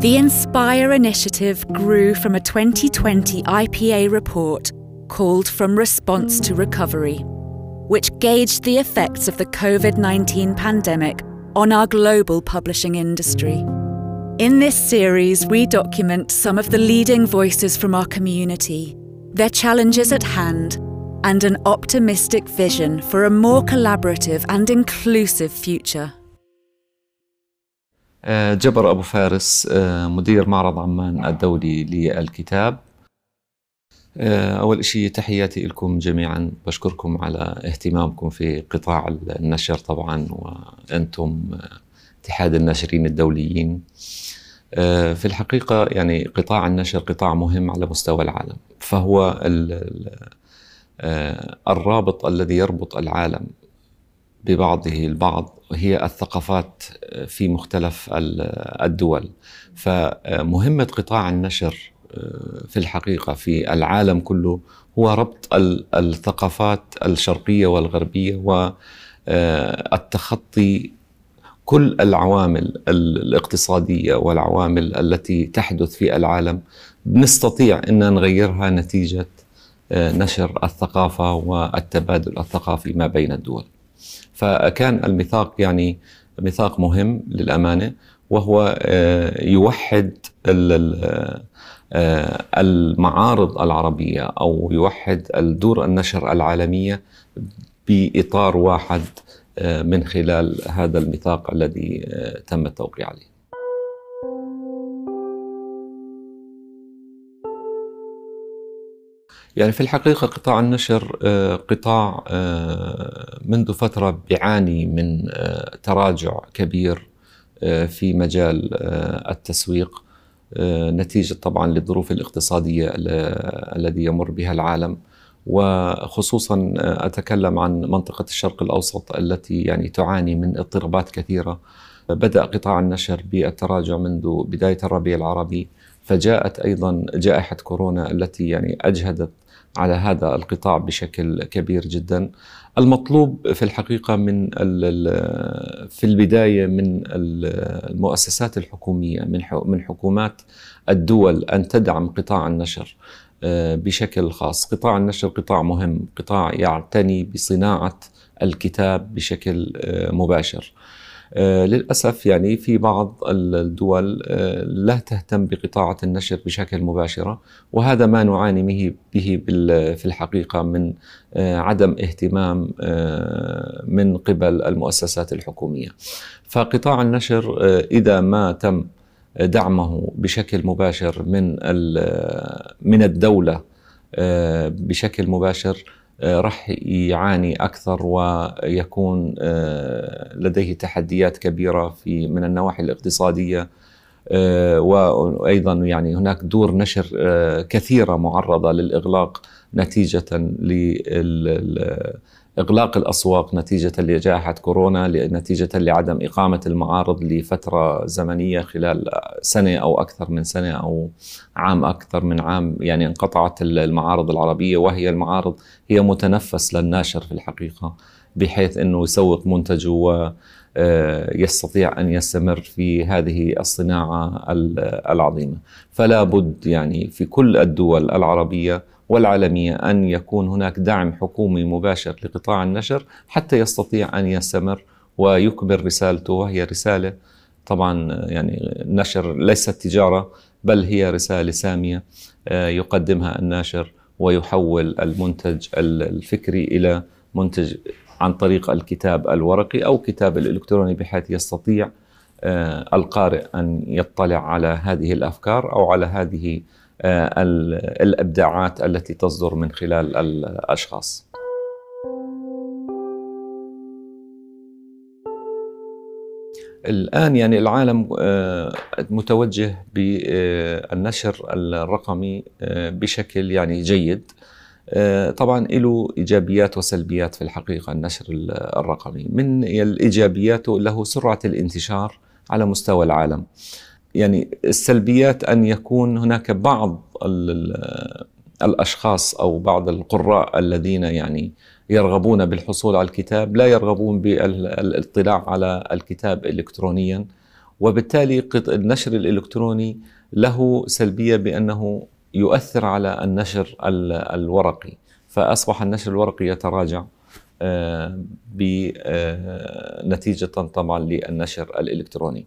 The Inspire initiative grew from a 2020 IPA report called From Response to Recovery, which gauged the effects of the COVID 19 pandemic on our global publishing industry. In this series, we document some of the leading voices from our community, their challenges at hand, and an optimistic vision for a more collaborative and inclusive future. جبر أبو فارس مدير معرض عمان الدولي للكتاب. أول شيء تحياتي لكم جميعا. بشكركم على اهتمامكم في قطاع النشر طبعا وأنتم اتحاد الناشرين الدوليين. في الحقيقة يعني قطاع النشر قطاع مهم على مستوى العالم فهو الرابط الذي يربط العالم ببعضه البعض هي الثقافات في مختلف الدول. فمهمة قطاع النشر في الحقيقة في العالم كله هو ربط الثقافات الشرقية والغربية والتخطي كل العوامل الاقتصادية والعوامل التي تحدث في العالم. نستطيع أن نغيرها نتيجة نشر الثقافة والتبادل الثقافي ما بين الدول. فكان الميثاق يعني ميثاق مهم للأمانة وهو يوحد المعارض العربية أو يوحد الدور النشر العالمية بإطار واحد من خلال هذا الميثاق الذي تم التوقيع عليه. يعني في الحقيقة قطاع النشر قطاع منذ فترة بيعاني من تراجع كبير في مجال التسويق نتيجة طبعا للظروف الاقتصادية الذي يمر بها العالم. وخصوصا أتكلم عن منطقة الشرق الأوسط التي يعني تعاني من اضطرابات كثيرة. بدأ قطاع النشر بالتراجع منذ بداية الربيع العربي فجاءت أيضا جائحة كورونا التي يعني أجهدت على هذا القطاع بشكل كبير جدا. المطلوب في الحقيقة من في البداية من المؤسسات الحكومية من من حكومات الدول أن تدعم قطاع النشر بشكل خاص، قطاع النشر قطاع مهم، قطاع يعتني بصناعة الكتاب بشكل مباشر. للأسف يعني في بعض الدول لا تهتم بقطاعة النشر بشكل مباشرة وهذا ما نعاني به في الحقيقة من عدم اهتمام من قبل المؤسسات الحكومية. فقطاع النشر إذا ما تم دعمه بشكل مباشر من من الدولة بشكل مباشر راح يعاني أكثر ويكون لديه تحديات كبيرة في من النواحي الاقتصادية وأيضا يعني هناك دور نشر كثيرة معرضة للإغلاق نتيجة إغلاق الأسواق نتيجة لجائحة كورونا نتيجة لعدم إقامة المعارض لفترة زمنية خلال سنة أو أكثر من سنة أو عام أكثر من عام. يعني انقطعت المعارض العربية وهي المعارض هي متنفس للناشر في الحقيقة بحيث أنه يسوق منتجه و يستطيع أن يستمر في هذه الصناعة العظيمة. فلا بد يعني في كل الدول العربية والعالمية أن يكون هناك دعم حكومي مباشر لقطاع النشر حتى يستطيع أن يستمر ويكبر رسالته وهي رسالة طبعا يعني النشر ليست تجارة بل هي رسالة سامية يقدمها الناشر ويحول المنتج الفكري إلى منتج عن طريق الكتاب الورقي أو كتاب الإلكتروني بحيث يستطيع القارئ أن يطلع على هذه الأفكار أو على هذه الإبداعات التي تصدر من خلال الأشخاص. الآن يعني العالم متوجه بالنشر الرقمي بشكل يعني جيد. طبعا له إيجابيات وسلبيات في الحقيقة النشر الرقمي، من الإيجابيات له سرعة الانتشار على مستوى العالم. يعني السلبيات أن يكون هناك بعض الأشخاص أو بعض القراء الذين يعني يرغبون بالحصول على الكتاب لا يرغبون بالاطلاع على الكتاب الكترونيا وبالتالي النشر الإلكتروني له سلبية بأنه يؤثر على النشر الورقي. فأصبح النشر الورقي يتراجع آه، بنتيجة طبعا للنشر الإلكتروني.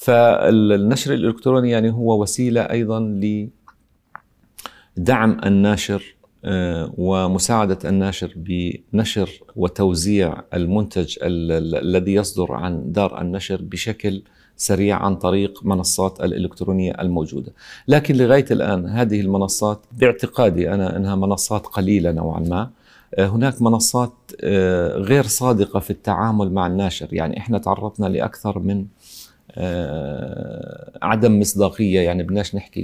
فالنشر الإلكتروني يعني هو وسيلة أيضا لدعم الناشر آه، ومساعدة الناشر بنشر وتوزيع المنتج الذي يصدر عن دار النشر بشكل سريع عن طريق منصات الإلكترونية الموجودة. لكن لغاية الآن هذه المنصات باعتقادي أنا أنها منصات قليلة نوعا ما. آه، هناك منصات آه، غير صادقة في التعامل مع الناشر. يعني إحنا تعرضنا لأكثر من عدم مصداقية يعني بدناش نحكي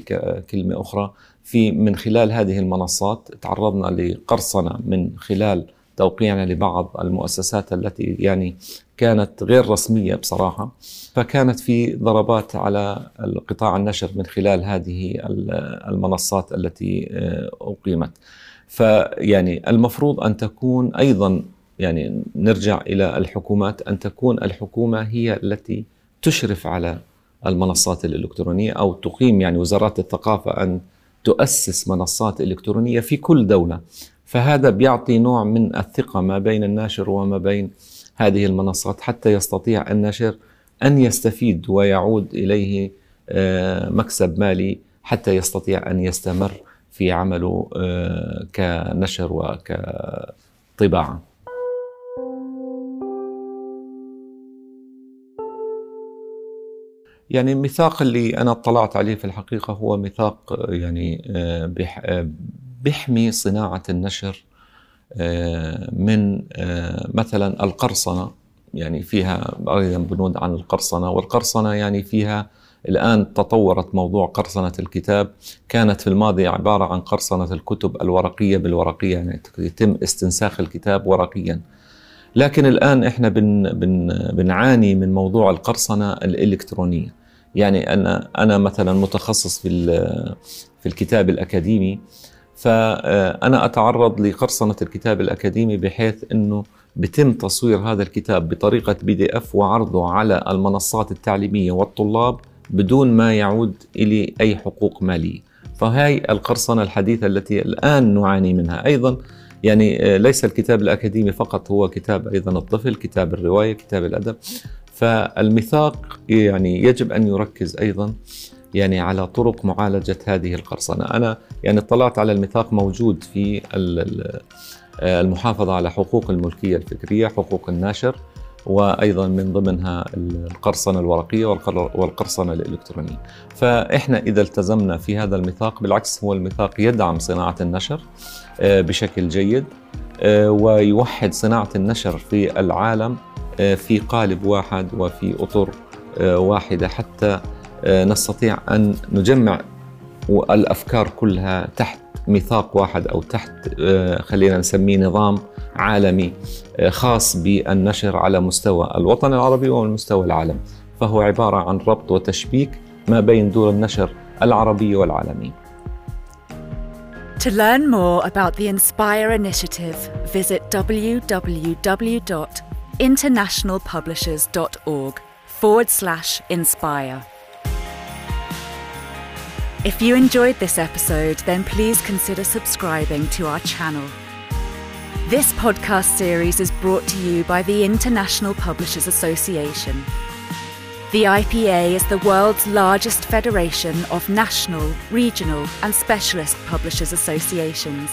كلمة أخرى. في من خلال هذه المنصات تعرضنا لقرصنة من خلال توقيعنا لبعض المؤسسات التي يعني كانت غير رسمية بصراحة. فكانت في ضربات على قطاع النشر من خلال هذه المنصات التي آه، أقيمت. فيعني المفروض أن تكون أيضا يعني نرجع إلى الحكومات أن تكون الحكومة هي التي تشرف على المنصات الإلكترونية أو تقيم يعني وزارات الثقافة أن تؤسس منصات إلكترونية في كل دولة. فهذا بيعطي نوع من الثقة ما بين الناشر وما بين هذه المنصات حتى يستطيع الناشر أن يستفيد ويعود إليه آه، مكسب مالي حتى يستطيع أن يستمر في عمله آه، كنشر وكطباعة. يعني الميثاق اللي أنا اطلعت عليه في الحقيقة هو ميثاق يعني آه، آه، بيحمي صناعة النشر آه، من مثلا القرصنة يعني فيها أيضا بنود عن القرصنة والقرصنة يعني فيها الآن تطورت موضوع قرصنة الكتاب. كانت في الماضي عبارة عن قرصنة الكتب الورقية بالورقية يعني يتم استنساخ الكتاب ورقيا. لكن الآن إحنا بن بن بنعاني من موضوع القرصنة الإلكترونية. يعني أنا أنا مثلا متخصص في في الكتاب الأكاديمي فأنا أتعرض لقرصنة الكتاب الأكاديمي بحيث إنه بتم تصوير هذا الكتاب بطريقة بي دي إف وعرضه على المنصات التعليمية والطلاب بدون ما يعود إلي أي حقوق مالية. فهي القرصنة الحديثة التي الآن نعاني منها. أيضا يعني آه، ليس الكتاب الأكاديمي فقط هو كتاب أيضا الطفل كتاب الرواية كتاب الأدب. فالميثاق يعني يجب أن يركز أيضا يعني على طرق معالجة هذه القرصنة. أنا يعني اطلعت على الميثاق موجود في آه، المحافظة على حقوق الملكية الفكرية حقوق الناشر. وأيضا من ضمنها القرصنة الورقية والقرصنة الإلكترونية. فإحنا إذا التزمنا في هذا الميثاق بالعكس هو الميثاق يدعم صناعة النشر آه، بشكل جيد آه، ويوحد صناعة النشر في العالم آه، في قالب واحد وفي أطر واحدة حتى نستطيع أن نجمع الافكار كلها تحت ميثاق واحد أو تحت خلينا نسميه نظام عالمي خاص بالنشر على مستوى الوطن العربي ومستوى العالم فهو عبارة عن ربط وتشبيك ما بين دور النشر العربية والعالمية To learn more about the Inspire initiative, visit www.internationalpublishers.org forward slash inspire. If you enjoyed this episode, then please consider subscribing to our channel. This podcast series is brought to you by the International Publishers Association. The IPA is the world's largest federation of national, regional, and specialist publishers associations.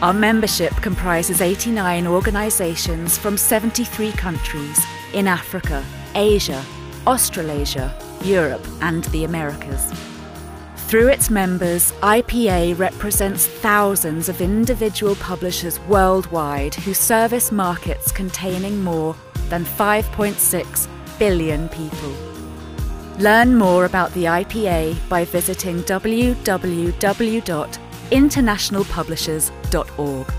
Our membership comprises 89 organisations from 73 countries in Africa, Asia, Australasia, Europe, and the Americas. Through its members, IPA represents thousands of individual publishers worldwide who service markets containing more than 5.6 billion people. Learn more about the IPA by visiting www.internationalpublishers.org.